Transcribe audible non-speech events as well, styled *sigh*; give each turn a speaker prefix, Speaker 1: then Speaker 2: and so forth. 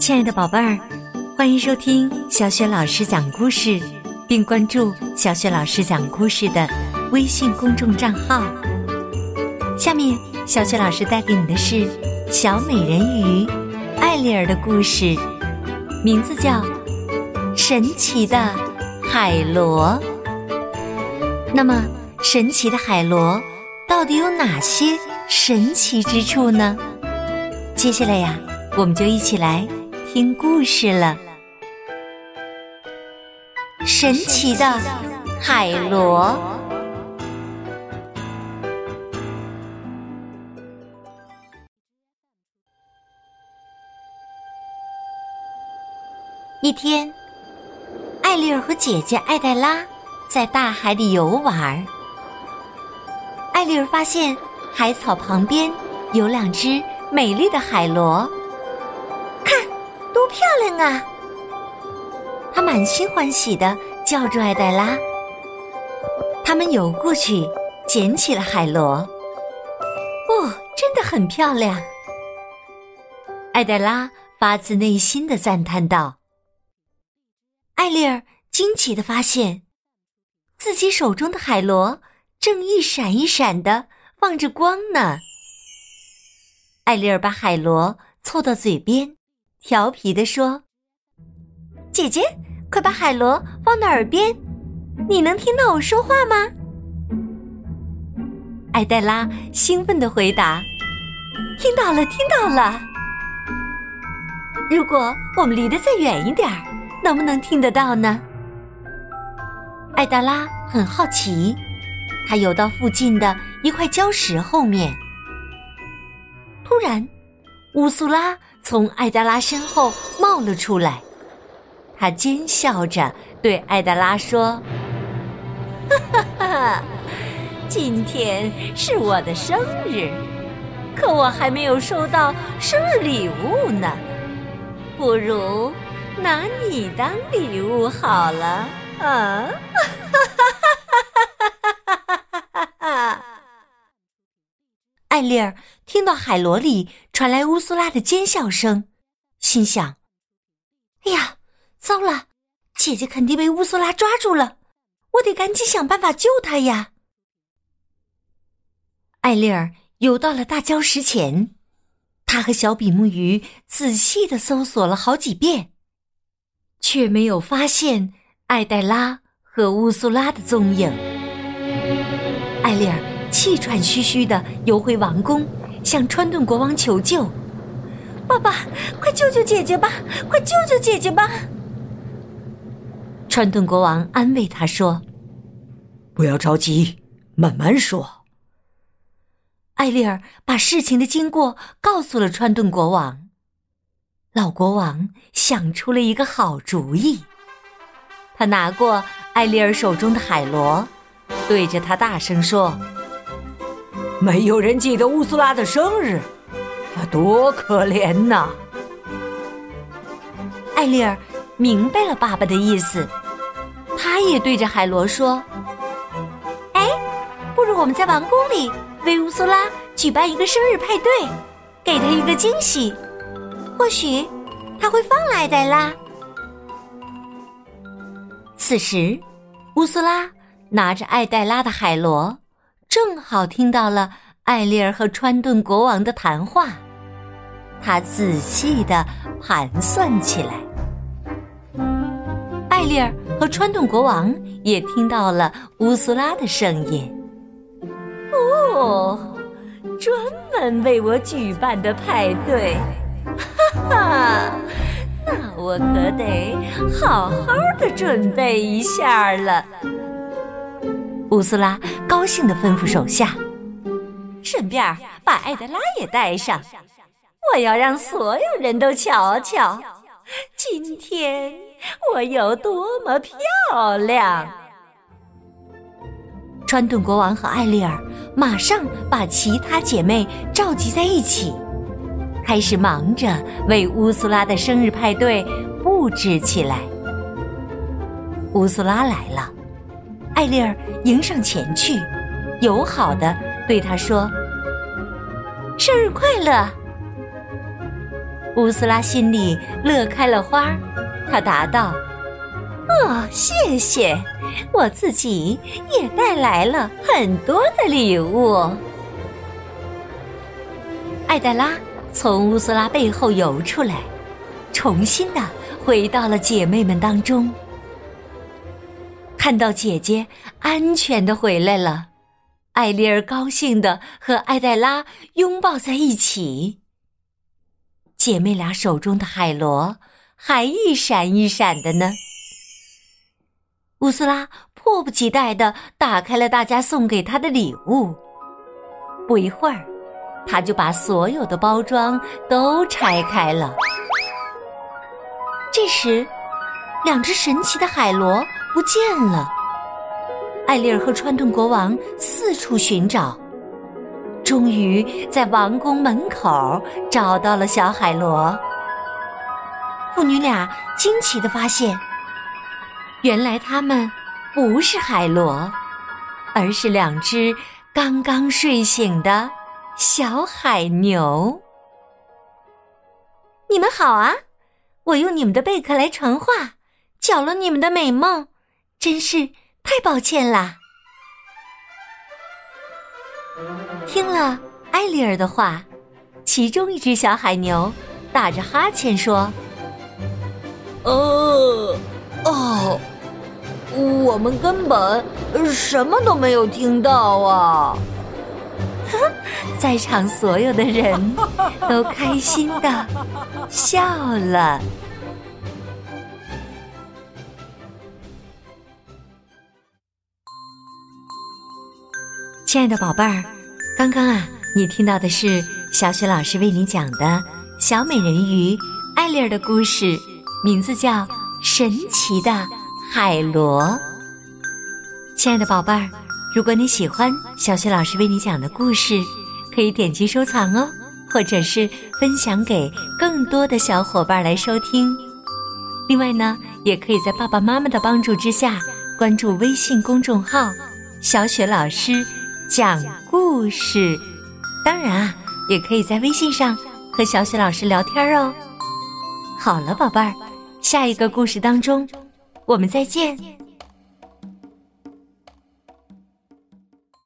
Speaker 1: 亲爱的宝贝儿，欢迎收听小雪老师讲故事，并关注小雪老师讲故事的微信公众账号。下面，小雪老师带给你的是《小美人鱼》艾丽儿的故事，名字叫《神奇的海螺》。那么，神奇的海螺到底有哪些神奇之处呢？接下来呀，我们就一起来听故事了。神奇的海螺。一天，艾丽儿和姐姐艾黛拉在大海里游玩。艾丽儿发现海草旁边有两只。美丽的海螺，漂亮啊！他满心欢喜的叫住艾黛拉。他们游过去，捡起了海螺。哦，真的很漂亮！艾黛拉发自内心的赞叹道。艾丽儿惊奇的发现，自己手中的海螺正一闪一闪的放着光呢。艾丽儿把海螺凑到嘴边，调皮地说：“姐姐，快把海螺放到耳边，你能听到我说话吗？”艾黛拉兴奋的回答：“听到了，听到了。如果我们离得再远一点，能不能听得到呢？”艾达拉很好奇，她游到附近的一块礁石后面。突然，乌苏拉从艾达拉身后冒了出来，他奸笑着对艾达拉说：“哈哈哈，今天是我的生日，可我还没有收到生日礼物呢，不如拿你当礼物好了。”啊！艾丽儿听到海螺里传来乌苏拉的尖笑声，心想：“哎呀，糟了！姐姐肯定被乌苏拉抓住了，我得赶紧想办法救她呀！”艾丽儿游到了大礁石前，她和小比目鱼仔细的搜索了好几遍，却没有发现艾黛拉和乌苏拉的踪影。艾丽儿。气喘吁吁的游回王宫，向川顿国王求救：“爸爸，快救救姐姐吧！快救救姐姐吧！”川顿国王安慰他说：“
Speaker 2: 不要着急，慢慢说。”
Speaker 1: 艾丽儿把事情的经过告诉了川顿国王。老国王想出了一个好主意，他拿过艾丽儿手中的海螺，对着他大声说。
Speaker 2: 没有人记得乌苏拉的生日，啊，多可怜呐！
Speaker 1: 艾丽儿明白了爸爸的意思，他也对着海螺说：“哎，不如我们在王宫里为乌苏拉举办一个生日派对，给她一个惊喜，或许他会放了艾黛拉。”此时，乌苏拉拿着艾黛拉的海螺。正好听到了艾丽儿和川顿国王的谈话，他仔细的盘算起来。艾丽儿和川顿国王也听到了乌苏拉的声音。哦，专门为我举办的派对，哈哈，那我可得好好的准备一下了。乌苏拉高兴地吩咐手下：“顺便把艾德拉也带上，我要让所有人都瞧瞧，今天我有多么漂亮。”川顿国王和艾丽尔马上把其他姐妹召集在一起，开始忙着为乌苏拉的生日派对布置起来。乌苏拉来了。艾丽儿迎上前去，友好的对他说：“生日快乐！”乌斯拉心里乐开了花，她答道：“哦，谢谢，我自己也带来了很多的礼物。”艾黛拉从乌斯拉背后游出来，重新的回到了姐妹们当中。看到姐姐安全的回来了，艾丽儿高兴的和艾黛拉拥抱在一起。姐妹俩手中的海螺还一闪一闪的呢。乌苏拉迫不及待的打开了大家送给她的礼物。不一会儿，她就把所有的包装都拆开了。这时，两只神奇的海螺不见了。艾丽尔和川顿国王四处寻找。终于在王宫门口找到了小海螺。父女俩惊奇的发现，原来他们不是海螺，而是两只刚刚睡醒的小海牛。你们好啊！我用你们的贝壳来传话，搅了你们的美梦，真是太抱歉啦。听了艾丽儿的话，其中一只小海牛打着哈欠说：“
Speaker 2: 哦，哦，我们根本什么都没有听到啊！” *laughs*
Speaker 1: 在场所有的人都开心的笑了。亲爱的宝贝儿。刚刚啊，你听到的是小雪老师为你讲的小美人鱼艾丽儿的故事，名字叫《神奇的海螺》。亲爱的宝贝儿，如果你喜欢小雪老师为你讲的故事，可以点击收藏哦，或者是分享给更多的小伙伴来收听。另外呢，也可以在爸爸妈妈的帮助之下，关注微信公众号“小雪老师”。讲故事，当然啊，也可以在微信上和小雪老师聊天哦。好了，宝贝儿，下一个故事当中，我们再见。